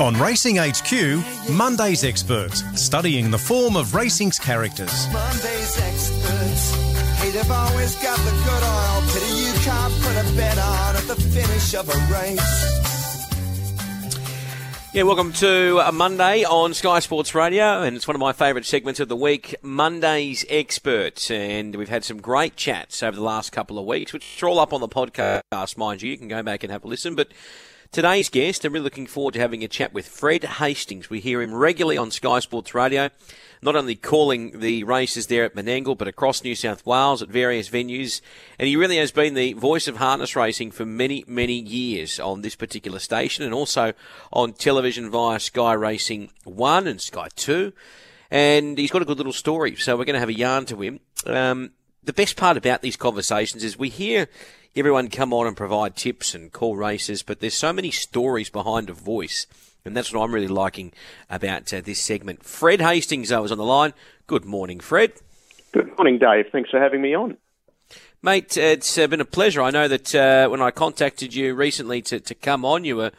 On Racing HQ, Monday's experts, studying the form of racing's characters. Monday's experts. Hey, they've always got the good oil. Pity you can't put a bet on at the finish of a race. Yeah, welcome to a Monday on Sky Sports Radio, and it's one of my favourite segments of the week, Monday's Experts. And we've had some great chats over the last couple of weeks, which are all up on the podcast, mind you. You can go back and have a listen. But today's guest, I'm really looking forward to having a chat with Fred Hastings. We hear him regularly on Sky Sports Radio not only calling the races there at Menangle, but across New South Wales at various venues. And he really has been the voice of harness racing for many, many years on this particular station and also on television via Sky Racing 1 and Sky 2. And he's got a good little story, so we're going to have a yarn to him. Um, the best part about these conversations is we hear everyone come on and provide tips and call races, but there's so many stories behind a voice and that's what I'm really liking about uh, this segment. Fred Hastings, I was on the line. Good morning, Fred. Good morning, Dave. Thanks for having me on. Mate, it's been a pleasure. I know that uh, when I contacted you recently to, to come on, you were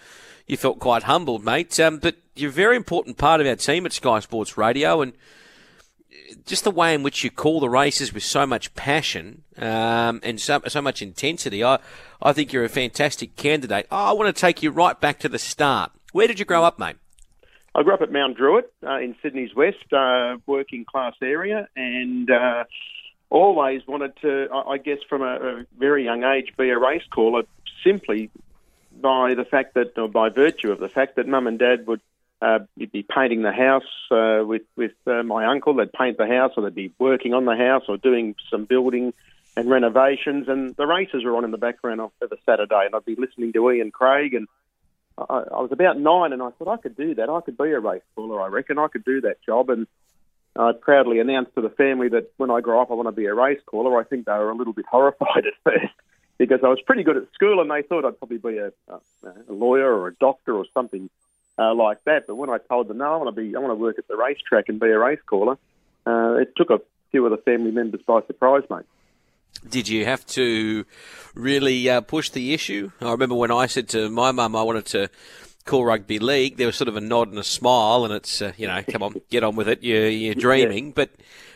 you felt quite humbled, mate. Um, but you're a very important part of our team at Sky Sports Radio, and just the way in which you call the races with so much passion um, and so, so much intensity, I, I think you're a fantastic candidate. Oh, I want to take you right back to the start. Where did you grow up, mate? I grew up at Mount Druitt uh, in Sydney's west, uh, working class area, and uh, always wanted to, I guess, from a, a, very young age, be a race caller simply by the fact that, or by virtue of the fact that mum and dad would uh, you'd be painting the house uh, with with uh, my uncle. They'd paint the house, or they'd be working on the house, or doing some building and renovations. And the races were on in the background of a Saturday, and I'd be listening to Ian Craig and I, I was about nine, and I thought I could do that. I could be a race caller. I reckon I could do that job. And I proudly announced to the family that when I grow up, I want to be a race caller. I think they were a little bit horrified at first because I was pretty good at school, and they thought I'd probably be a, a lawyer or a doctor or something uh, like that. But when I told them, no, I want to be, I want to work at the racetrack and be a race caller, uh, it took a few of the family members by surprise, mate. Did you have to really uh, push the issue? I remember when I said to my mum I wanted to call rugby league, there was sort of a nod and a smile, and it's uh, you know, come on, get on with it. You're, you're dreaming, yeah. but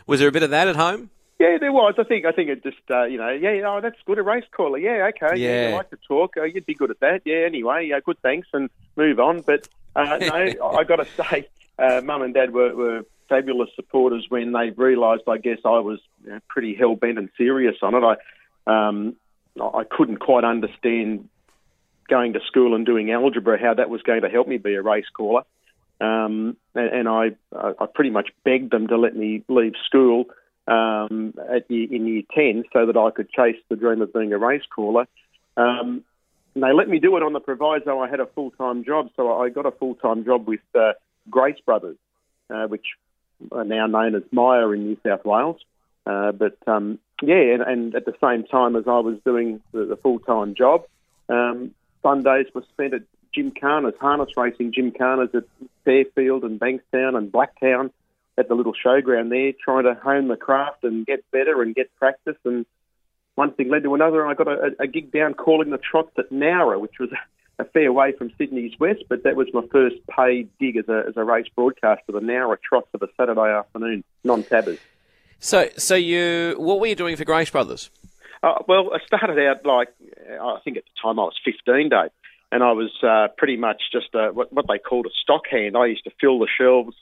was there a bit of that at home? Yeah, there was. I think I think it just uh, you know, yeah, oh, that's good, a race caller. Yeah, okay, yeah, yeah you like to talk. Uh, you'd be good at that. Yeah, anyway, yeah, good, thanks, and move on. But uh, no, I got to say, uh, mum and dad were, were fabulous supporters when they realised, I guess, I was you know, pretty hell bent and serious on it. I um, I couldn't quite understand going to school and doing algebra how that was going to help me be a race caller, um, and, and I I pretty much begged them to let me leave school um, at the, in year ten so that I could chase the dream of being a race caller. Um, and they let me do it on the proviso I had a full time job, so I got a full time job with uh, Grace Brothers, uh, which are now known as Myer in New South Wales. Uh, but um, yeah, and, and, at the same time as I was doing the, the full time job, um, Sundays were spent at Gymkhana's, harness racing Gymkhana's at Fairfield and Bankstown and Blacktown at the little showground there, trying to hone the craft and get better and get practice. And one thing led to another, and I got a, a gig down calling the trots at Nowra, which was a fair way from Sydney's west, but that was my first paid gig as a, as a race broadcaster, the Nowra Trots of a Saturday afternoon, non-tabbers. So, so you, what were you doing for Grace Brothers? Uh, well, I started out like, I think at the time I was 15, Dave, and I was uh, pretty much just a, what, what they called a stock hand. I used to fill the shelves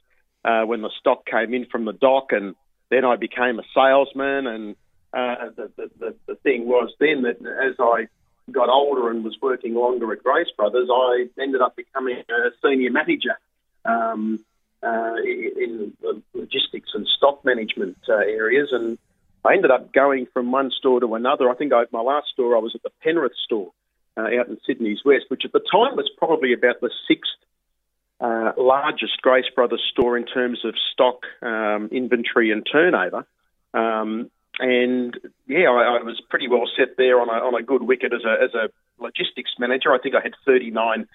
uh, when the stock came in from the dock, and then I became a salesman. And uh, the, the, the, thing was then that as I got older and was working longer at Grace Brothers, I ended up becoming a senior manager um, uh, in the logistics and stock management uh, areas. And I ended up going from one store to another. I think I, my last store, I was at the Penrith store uh, out in Sydney's West, which at the time was probably about the sixth uh, largest Grace Brothers store in terms of stock um, inventory and turnover. Um, and yeah, I, I, was pretty well set there on a, on a good wicket as a, as a logistics manager. I think I had 39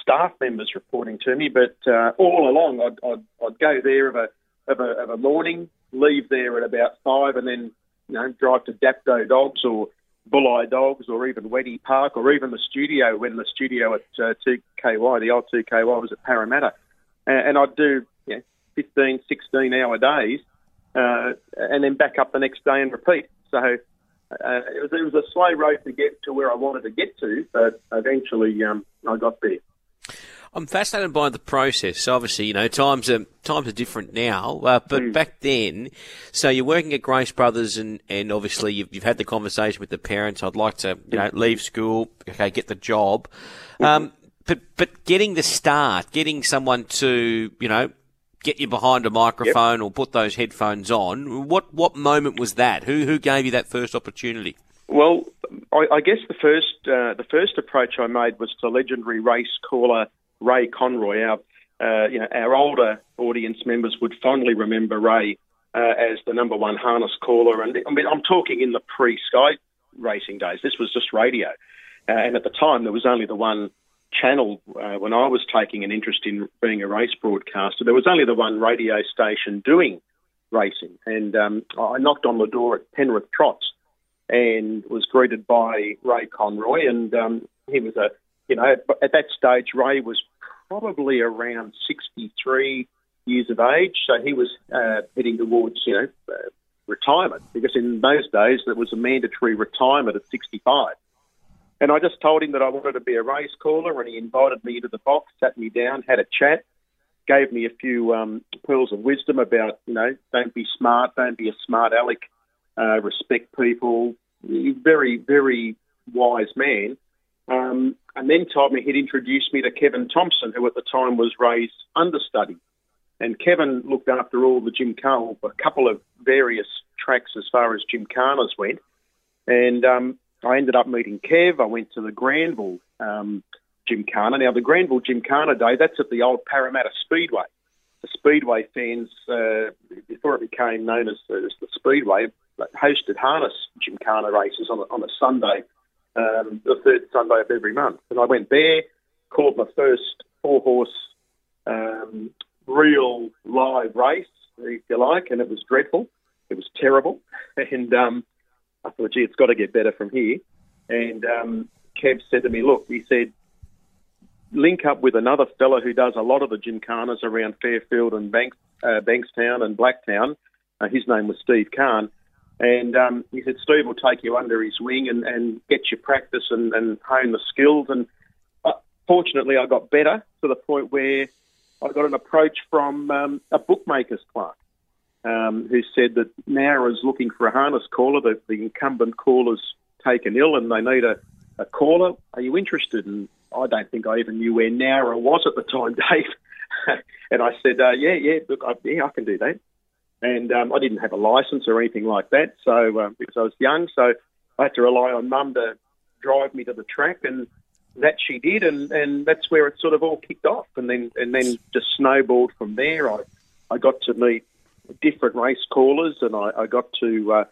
staff members reporting to me, but uh, all along I'd, I'd, I'd, go there of a, of, a, of a morning, leave there at about five, and then you know drive to Dapto Dogs or Bulli Dogs or even Wenty Park or even the studio when the studio at uh, 2KY, the old 2KY was at Parramatta. And, and I'd do you know, 15, 16 hour days uh, and then back up the next day and repeat. So uh, it, was, it was a slow road to get to where I wanted to get to, but eventually um, I got there. I'm fascinated by the process. Obviously, you know, times are times are different now, uh, but mm. back then, so you're working at Grace Brothers, and, and obviously you've, you've had the conversation with the parents. I'd like to, you know, leave school, okay, get the job. Mm-hmm. Um, but but getting the start, getting someone to, you know, get you behind a microphone yep. or put those headphones on. What what moment was that? Who who gave you that first opportunity? Well, I, I guess the first uh, the first approach I made was to legendary race caller Ray Conroy. Our uh, you know our older audience members would fondly remember Ray uh, as the number one harness caller, and I mean I'm talking in the pre Sky racing days. This was just radio, uh, and at the time there was only the one channel uh, when I was taking an interest in being a race broadcaster. There was only the one radio station doing racing, and um, I knocked on the door at Penrith Trots and was greeted by Ray Conroy, and um, he was a you know, at that stage, Ray was probably around 63 years of age, so he was uh, heading towards, you know, uh, retirement because in those days there was a mandatory retirement at 65. And I just told him that I wanted to be a race caller, and he invited me into the box, sat me down, had a chat, gave me a few um, pearls of wisdom about, you know, don't be smart, don't be a smart aleck, uh, respect people. Very, very wise man. Um, and then told me he'd introduced me to Kevin Thompson, who at the time was Ray's understudy. And Kevin looked after all the Gymkhana, a couple of various tracks as far as Jim Gymkhanas went. And um, I ended up meeting Kev. I went to the Granville um, Gymkhana. Now, the Granville Jim Gymkhana Day, that's at the old Parramatta Speedway. The Speedway fans, uh, before it became known as, as the Speedway, hosted harness Jim Gymkhana races on a, on a Sunday um, the third Sunday of every month. And I went there, caught my first four horse um, real live race, if you like, and it was dreadful. It was terrible. And um, I thought, gee, it's got to get better from here. And um, Kev said to me, look, he said, link up with another fella who does a lot of the gymkhanas around Fairfield and Banks, uh, Bankstown and Blacktown. Uh, his name was Steve Kahn. And um, he said, Steve will take you under his wing and, and get you practice and, and hone the skills. And uh, fortunately, I got better to the point where I got an approach from um, a bookmaker's clerk um, who said that Nowra's looking for a harness caller. The, the incumbent caller's taken ill and they need a, a caller. Are you interested? And I don't think I even knew where Nowra was at the time, Dave. and I said, uh, yeah, yeah, look, I, yeah, I can do that and um, I didn't have a license or anything like that. So um, because I was young, so I had to rely on mum to drive me to the track, and that she did, and, and that's where it sort of all kicked off, and then and then just snowballed from there. I I got to meet different race callers, and I, I got to uh,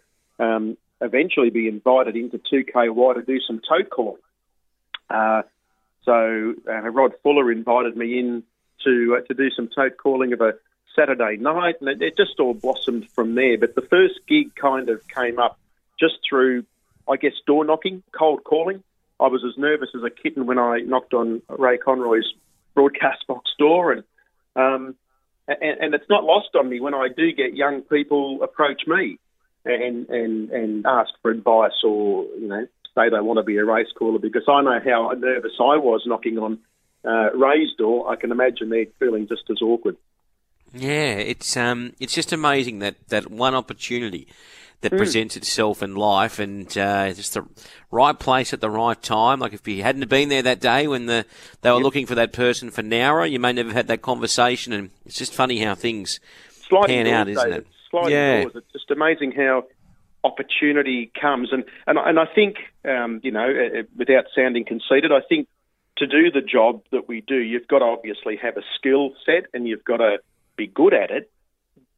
um, eventually be invited into 2KY to do some tote calling. Uh, so uh, Rod Fuller invited me in to uh, to do some tote calling of a Saturday night, and it, it just all blossomed from there. But the first gig kind of came up just through, I guess, door knocking, cold calling. I was as nervous as a kitten when I knocked on Ray Conroy's broadcast box door, and um, and, and it's not lost on me when I do get young people approach me and and and ask for advice or you know say they want to be a race caller because I know how nervous I was knocking on uh, Ray's door. I can imagine they're feeling just as awkward. Yeah, it's um, it's just amazing that, that one opportunity that mm. presents itself in life and uh, just the right place at the right time. Like if you hadn't been there that day when the they were yep. looking for that person for Nowra, you may never have had that conversation. And it's just funny how things Sliding pan out, isn't it? Sliding yeah. doors. It's just amazing how opportunity comes. And and and I think um, you know, uh, uh, without sounding conceited, I think to do the job that we do, you've got to obviously have a skill set and you've got to be good at it,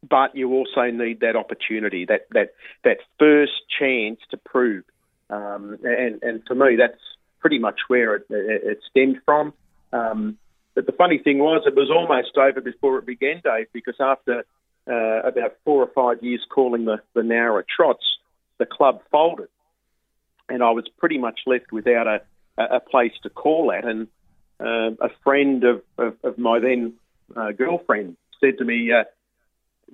but you also need that opportunity, that that that first chance to prove. Um, and and for me, that's pretty much where it, it stemmed from. Um, but the funny thing was, it was almost over before it began, Dave, because after uh, about four or five years calling the the Nowra Trots, the club folded. and I was pretty much left without a, a place to call at. And uh, a friend of, of, of my then uh, girlfriend said to me, uh,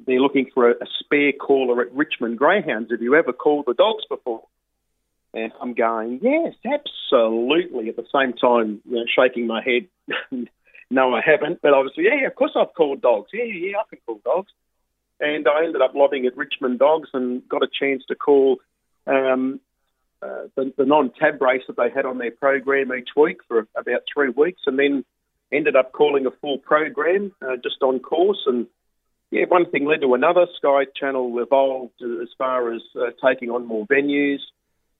they're looking for a, a, spare caller at Richmond Greyhounds. Have you ever called the dogs before? And I'm going, yes, absolutely. At the same time, you know, shaking my head, no, I haven't. But obviously, yeah, of course I've called dogs. Yeah, yeah, I can call dogs. And I ended up lobbing at Richmond Dogs and got a chance to call um, uh, the, the non-tab race that they had on their program each week for about three weeks, and then ended up calling a full program uh, just on course and yeah, one thing led to another. Sky Channel evolved as far as uh, taking on more venues.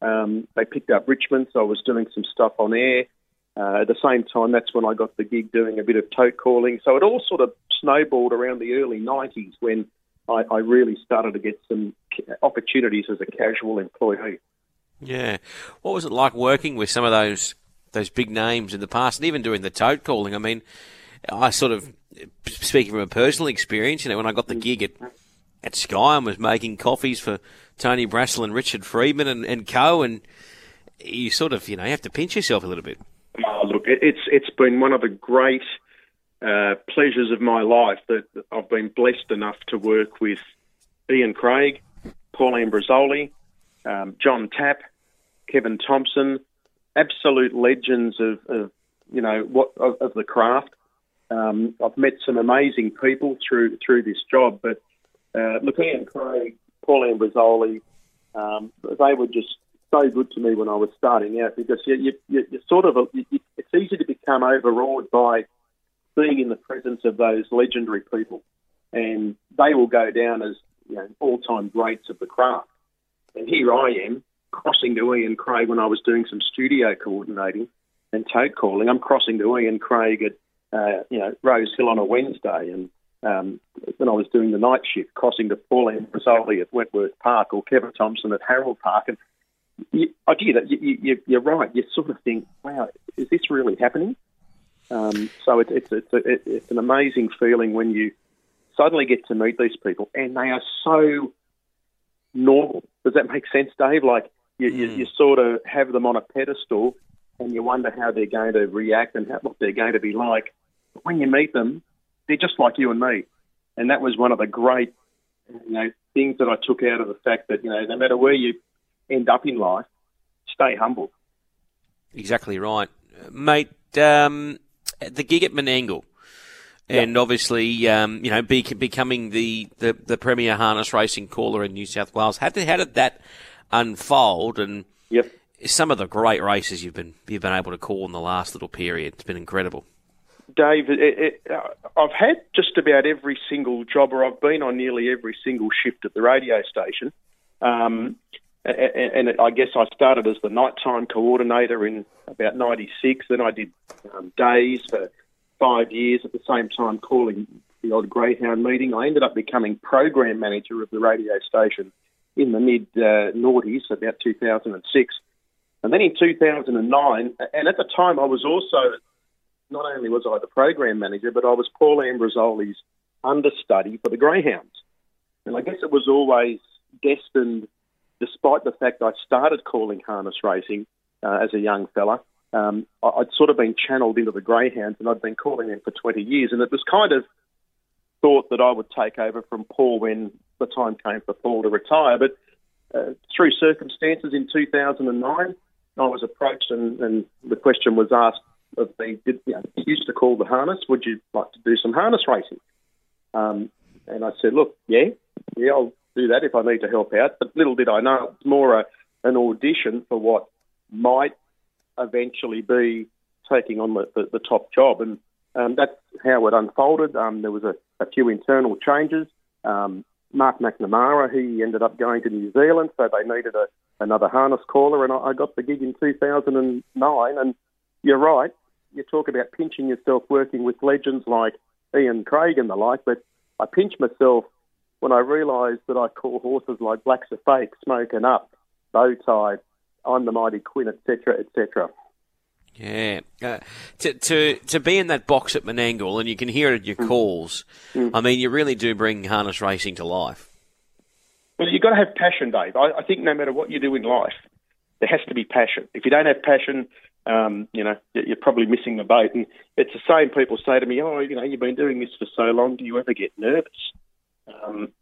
Um, they picked up Richmond, so I was doing some stuff on air. Uh, at the same time, that's when I got the gig doing a bit of tote calling. So it all sort of snowballed around the early 90s when I, I really started to get some opportunities as a casual employee. Yeah. What was it like working with some of those those big names in the past and even doing the tote calling? I mean, I sort of speaking from a personal experience, you know, when I got the gig at at Sky and was making coffees for Tony Brassell and Richard Freedman and, and co, and you sort of, you know, you have to pinch yourself a little bit. Oh, look, it's it's been one of the great uh, pleasures of my life that I've been blessed enough to work with Ian Craig, Pauline Ambrosoli, um, John Tapp, Kevin Thompson, absolute legends of, of you know what of, of the craft. Um, I've met some amazing people through through this job, but uh, look, Ian Craig, Paul Ambrosoli, um, they were just so good to me when I was starting out because you, you, you, sort of you, it's easy to become overawed by being in the presence of those legendary people, and they will go down as you know all time greats of the craft. And here I am crossing to Ian Craig when I was doing some studio coordinating and tote calling. I'm crossing to Ian Craig at uh, you know, Rose Hill on a Wednesday, and um, when I was doing the night shift, crossing to Paul Ambrosoli at Wentworth Park or Kevin Thompson at Harold Park, and you, I did it. You, you, you're right. You sort of think, wow, is this really happening? Um, so it, it's it's it, it's an amazing feeling when you suddenly get to meet these people, and they are so normal. Does that make sense, Dave? Like you, mm. you, you sort of have them on a pedestal, and you wonder how they're going to react and how, what they're going to be like But when you meet them, they're just like you and me. And that was one of the great, you know, things that I took out of the fact that, you know, no matter where you end up in life, stay humble. Exactly right. Mate, um, the gig at Menangle, and obviously, um, you know, be, becoming the, the, the premier harness racing caller in New South Wales. How did, how did that unfold? And yep. some of the great races you've been you've been able to call in the last little period. It's been incredible. Dave, it, it, uh, I've had just about every single job, or I've been on nearly every single shift at the radio station. Um, and, and, I guess I started as the nighttime coordinator in about '96. Then I did um, days for five years at the same time, calling the odd greyhound meeting. I ended up becoming program manager of the radio station in the mid uh, noughties, about 2006. And then in 2009, and at the time I was also not only was I the program manager, but I was Paul Ambrosoli's understudy for the Greyhounds. And I guess it was always destined, despite the fact I started calling harness racing uh, as a young fella. Um, I'd sort of been channeled into the Greyhounds, and I'd been calling them for 20 years. And it was kind of thought that I would take over from Paul when the time came for Paul to retire. But uh, through circumstances in 2009, I was approached, and, and the question was asked of the did, you know, used to call the harness. Would you like to do some harness racing? Um, and I said, look, yeah, yeah, I'll do that if I need to help out. But little did I know it's more a, an audition for what might eventually be taking on the, the, the top job. And um, that's how it unfolded. Um, there was a, a, few internal changes. Um, Mark McNamara, he ended up going to New Zealand, so they needed a, another harness caller, and I, I got the gig in 2009. And you're right, you talk about pinching yourself working with legends like Ian Craig and the like, but I pinch myself when I realise that I call horses like Black's a Fake, Smoken Up, Bowtie, I'm the Mighty Quinn, etc., etc. Yeah, uh, to to to be in that box at Menangle, and you can hear it at your mm. calls. Mm. I mean, you really do bring harness racing to life. Well, you've got to have passion, Dave. I, I think no matter what you do in life, there has to be passion. If you don't have passion, um, you know, you're probably missing the boat. And it's the same people say to me, oh, you know, you've been doing this for so long, do you ever get nervous? Um,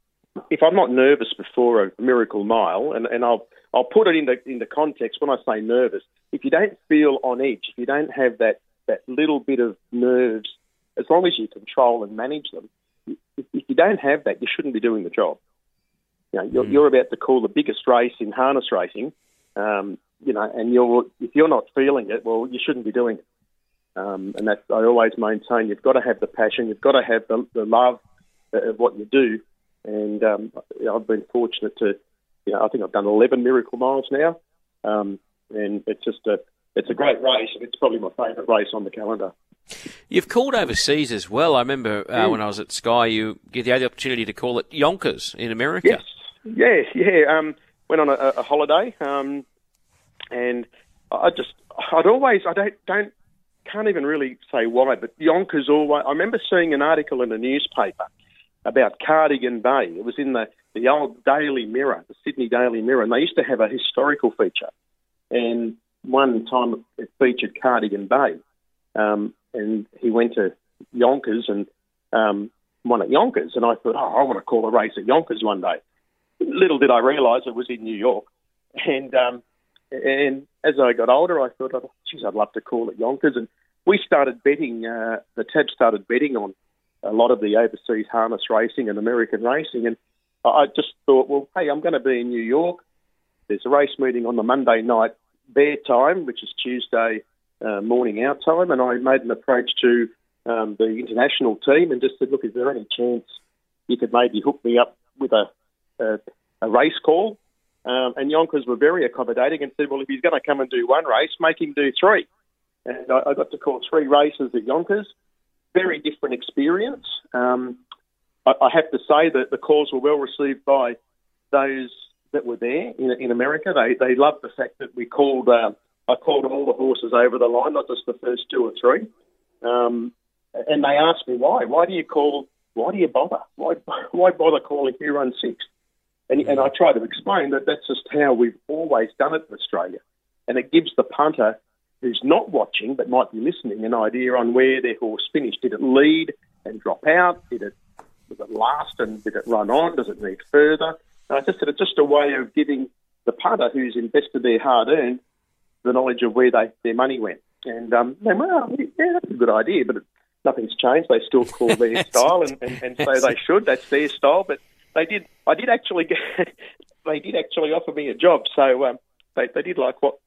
if I'm not nervous before a miracle mile, and, and I'll I'll put it into into context when I say nervous. If you don't feel on edge, if you don't have that that little bit of nerves, as long as you control and manage them, if, if you don't have that, you shouldn't be doing the job. You know, you're, mm. you're about to call the biggest race in harness racing, um, you know, and you're if you're not feeling it, well, you shouldn't be doing it. Um, and that's I always maintain you've got to have the passion, you've got to have the, the love of what you do. And um, I've been fortunate to, you know, I think I've done 11 miracle miles now, um, and it's just a it's a great race. It's probably my favourite race on the calendar. You've called overseas as well. I remember uh, mm. when I was at Sky, you get the opportunity to call it Yonkers in America. Yes, yeah, yeah. Um, went on a, a holiday, um, and I just, I'd always, I don't, don't, can't even really say why, but Yonkers always. I remember seeing an article in a newspaper about Cardigan Bay. It was in the the old Daily Mirror, the Sydney Daily Mirror, and they used to have a historical feature. And one time it featured Cardigan Bay, um, and he went to Yonkers and um, won at Yonkers. And I thought, oh, I want to call a race at Yonkers one day. Little did I realise it was in New York. And um, and as I got older, I thought, oh, geez, I'd love to call it Yonkers. And we started betting. Uh, the tab started betting on a lot of the overseas harness racing and American racing. And I just thought, well, hey, I'm going to be in New York. There's a race meeting on the Monday night their time, which is Tuesday uh, morning our time, and I made an approach to um, the international team and just said, look, is there any chance you could maybe hook me up with a, a, a race call? Um, and Yonkers were very accommodating and said, well, if he's going to come and do one race, make him do three. And I, I got to call three races at Yonkers. Very different experience. Um, I, I have to say that the calls were well received by those that were there in, in America. They they loved the fact that we called. Uh, I called all the horses over the line, not just the first two or three. Um, and they asked me why. Why do you call? Why do you bother? Why why bother calling who runs sixth? And, and I try to explain that that's just how we've always done it in Australia. And it gives the punter who's not watching but might be listening an idea on where their horse finished. Did it lead and drop out? Did it was it last and did it run on? Does it need further? And I just said it's just a way of giving the punter who's invested their hard earned the knowledge of where they, their money went. And um, they went, well, yeah, that's a good idea, but it, nothing's changed. They still call their style and, and, and say they should. That's their style. But they did. I did actually get. they did actually offer me a job, so um, they they did like what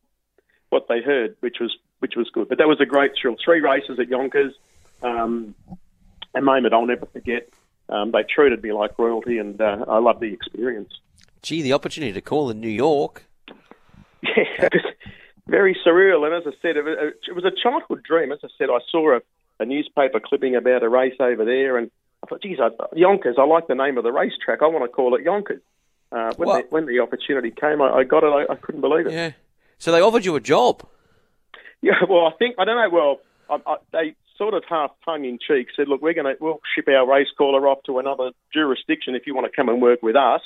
what they heard, which was which was good. But that was a great thrill. Three races at Yonkers. Um, a moment I'll never forget um, they treated me like royalty, and uh, I loved the experience. Gee, the opportunity to call in New York. Yeah, very surreal. And as I said, it was a childhood dream. As I said, I saw a, a newspaper clipping about a race over there, and I thought, geez, I, Yonkers, I like the name of the racetrack. I want to call it Yonkers. Uh, when, the, when the opportunity came, I, I got it. I, I, couldn't believe it. Yeah. So they offered you a job. Yeah. Well, I think I don't know. Well, I, I, they sort of half tongue in cheek said, "Look, we're going to we'll ship our race caller off to another jurisdiction if you want to come and work with us."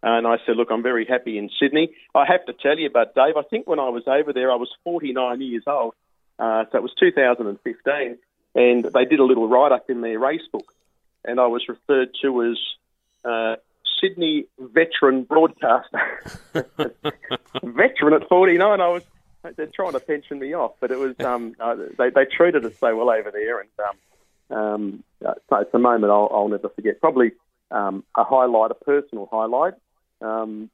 And I said, "Look, I'm very happy in Sydney." I have to tell you, but Dave, I think when I was over there, I was 49 years old, uh, so it was 2015, and they did a little write up in their race book, and I was referred to as. Uh, Sydney veteran broadcaster. veteran at 49. I was they're trying to pension me off, but it was um, uh, they they treated us so well over there, and um, um, so it's a moment I'll, I'll never forget. Probably um, a highlight, a personal highlight. Um,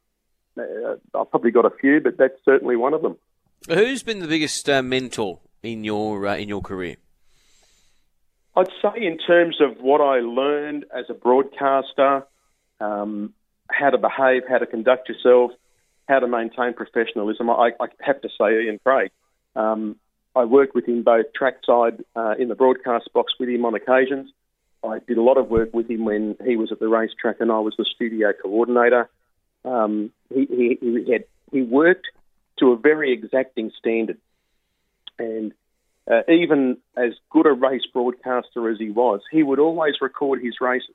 uh, I've probably got a few, but that's certainly one of them. Who's been the biggest uh, mentor in your uh, in your career? I'd say in terms of what I learned as a broadcaster, um, how to behave, how to conduct yourself, how to maintain professionalism, I, I have to say Ian Craig. Um, I worked with him both trackside uh, in the broadcast box with him on occasions. I did a lot of work with him when he was at the racetrack and I was the studio coordinator. Um, he, he, he, had, he worked to a very exacting standard. And uh, even as good a race broadcaster as he was, he would always record his races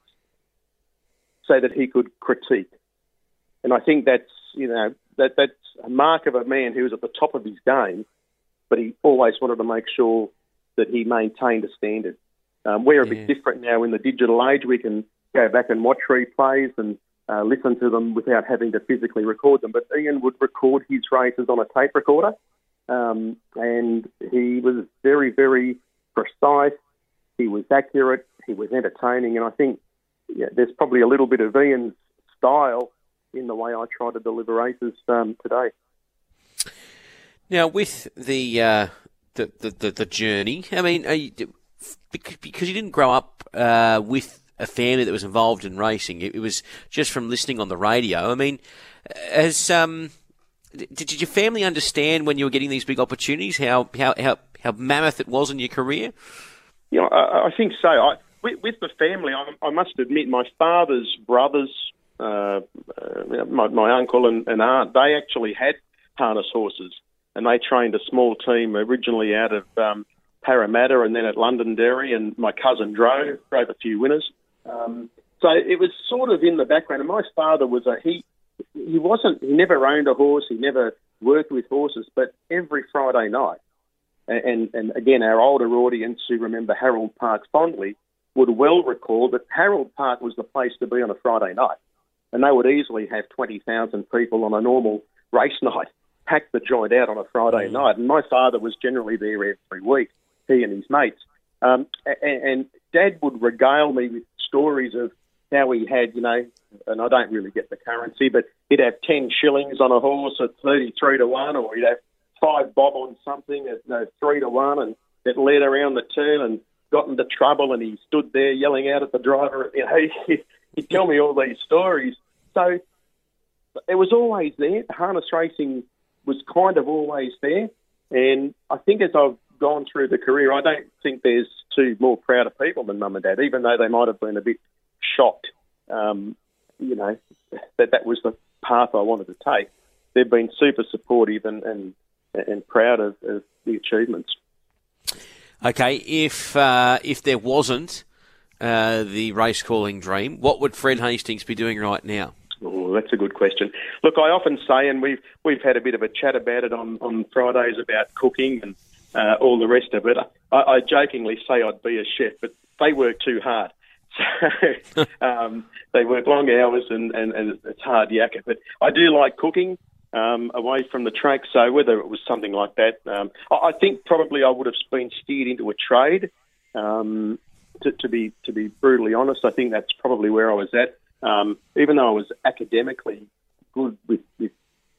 so that he could critique. And I think that's you know that that's a mark of a man who was at the top of his game, but he always wanted to make sure that he maintained a standard. Um, we're a yeah. bit different now in the digital age. We can go back and watch replays and uh, listen to them without having to physically record them. But Ian would record his races on a tape recorder, um, and he was very, very precise. He was accurate. He was entertaining, and I think yeah, there's probably a little bit of Ian's style in the way I try to deliver races um, today. Now, with the, uh, the, the, the the journey, I mean, you, because you didn't grow up uh, with a family that was involved in racing, it, it, was just from listening on the radio. I mean, as um, did, did your family understand when you were getting these big opportunities how how how, how mammoth it was in your career? Yeah, I, I think so. I, with, with the family, I, I must admit, my father's brothers, uh, uh, my, my uncle and, and aunt, they actually had harness horses, and they trained a small team originally out of um, Parramatta and then at Londonderry, and my cousin drove, drove a few winners. Um, so it was sort of in the background. And my father was a he. He wasn't. He never owned a horse. He never worked with horses. But every Friday night, and and again, our older audience who remember Harold Park fondly would well recall that Harold Park was the place to be on a Friday night, and they would easily have twenty thousand people on a normal race night pack the joint out on a Friday mm. night. And my father was generally there every week, he and his mates. Um, and, and Dad would regale me with stories of how he had, you know, and I don't really get the currency, but he'd have 10 shillings on a horse at 33 to 1, or he'd have five bob on something at you know, 3 to 1, and it led around the turn and got into trouble, and he stood there yelling out at the driver. You know, he'd tell me all these stories. So it was always there. Harness racing was kind of always there. And I think as I've gone through the career, I don't think there's two more proud of people than mum and dad, even though they might have been a bit shocked, um, you know, that that was the path I wanted to take. They've been super supportive and, and, and proud of, of the achievements. Okay, if uh, if there wasn't uh, the race calling dream, what would Fred Hastings be doing right now? Oh, that's a good question. Look, I often say, and we've we've had a bit of a chat about it on, on Fridays about cooking and uh, all the rest of it. I, I jokingly say I'd be a chef, but they work too hard. So um, they work long hours and, and, and it's hard yakka. But I do like cooking um, away from the track. So whether it was something like that, um, I, think probably I would have been steered into a trade. Um, to, to be to be brutally honest, I think that's probably where I was at. Um, even though I was academically good with, with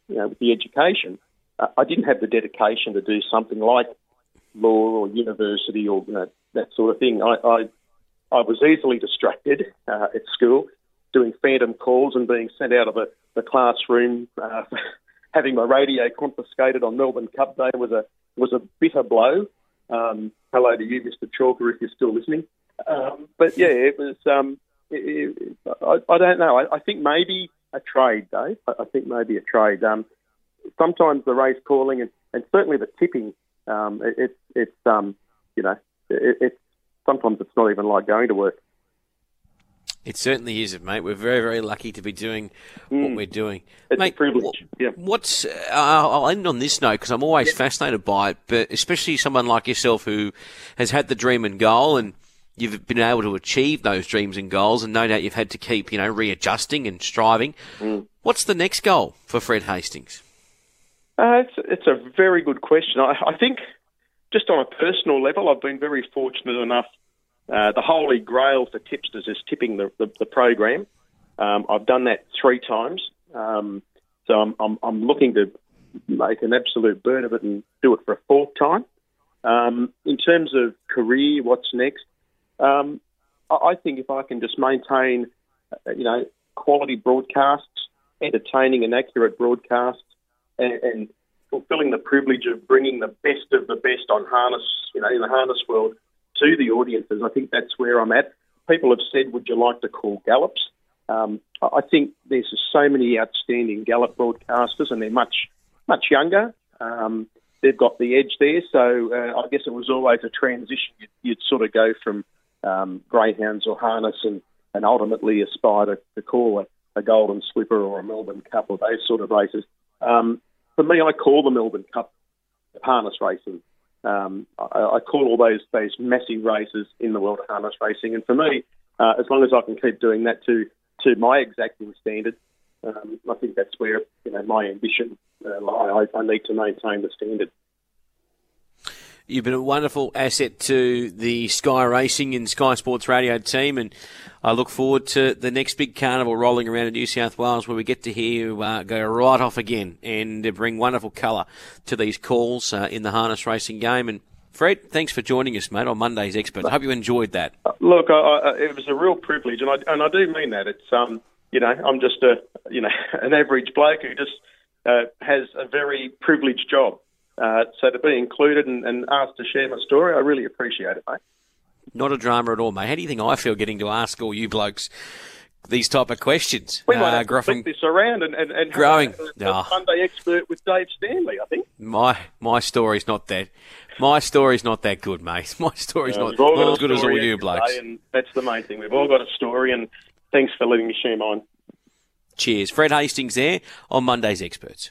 you know with the education, uh, I didn't have the dedication to do something like law or university or you know, that sort of thing. I, I, I was easily distracted uh, at school, doing phantom calls and being sent out of the, the classroom. Uh, having my radio confiscated on Melbourne Cup Day was a was a bitter blow. Um, hello to you, Mr. Chalker, if you're still listening. Um, but yeah, it was. Um, it, it, I, I, don't know. I, I, think maybe a trade, Dave. I, I think maybe a trade. Um, sometimes the race calling and, and certainly the tipping um, it, it's it's um, you know it, it's sometimes it's not even like going to work. It certainly is, mate. We're very, very lucky to be doing mm. what we're doing. It's mate, a privilege. Yeah. What's? Uh, I'll end on this note because I'm always yeah. fascinated by it, but especially someone like yourself who has had the dream and goal, and you've been able to achieve those dreams and goals, and no doubt you've had to keep, you know, readjusting and striving. Mm. What's the next goal for Fred Hastings? Uh, it's, it's a very good question. I, I, think just on a personal level, I've been very fortunate enough. Uh, the holy grail for tipsters is tipping the, the, the program. Um, I've done that three times. Um, so I'm, I'm, I'm, looking to make an absolute burn of it and do it for a fourth time. Um, in terms of career, what's next? Um, I, I think if I can just maintain, uh, you know, quality broadcasts, entertaining and accurate broadcasts, and, and fulfilling the privilege of bringing the best of the best on harness, you know, in the harness world to the audiences. I think that's where I'm at. People have said, "Would you like to call gallops?" Um, I think there's so many outstanding gallop broadcasters, and they're much much younger. Um, they've got the edge there, so uh, I guess it was always a transition. You'd, you'd sort of go from um, greyhounds or harness, and, and ultimately aspire to, to call a, a Golden Slipper or a Melbourne Cup or those sort of races. Um, for me, I call the Melbourne Cup harness racing. Um, I, I, call all those those massive races in the world of harness racing, and for me, uh, as long as I can keep doing that to to my exacting standard, um, I think that's where you know my ambition uh. I, I need to maintain the standard. You've been a wonderful asset to the Sky Racing and Sky Sports Radio team, and I look forward to the next big carnival rolling around in New South Wales where we get to hear you uh, go right off again and bring wonderful colour to these calls uh, in the harness racing game. And Fred, thanks for joining us, mate, on Monday's Expert. I hope you enjoyed that. Uh, look, I, I, it was a real privilege, and I, and I do mean that. It's um, you know, I'm just a you know an average bloke who just uh, has a very privileged job. Uh, so to be included and, and, asked to share my story, I really appreciate it, mate. Not a drama at all, mate. How do you think I feel getting to ask all you blokes these type of questions? We might uh, have to this around and, and, and growing. A, a oh. Monday expert with Dave Stanley, I think. My my story's not that. My story's not that good, mate. My story's not, not as good as all you blokes. And that's the main thing. We've all got a story, and thanks for letting me share mine. Cheers. Fred Hastings there on Monday's Experts.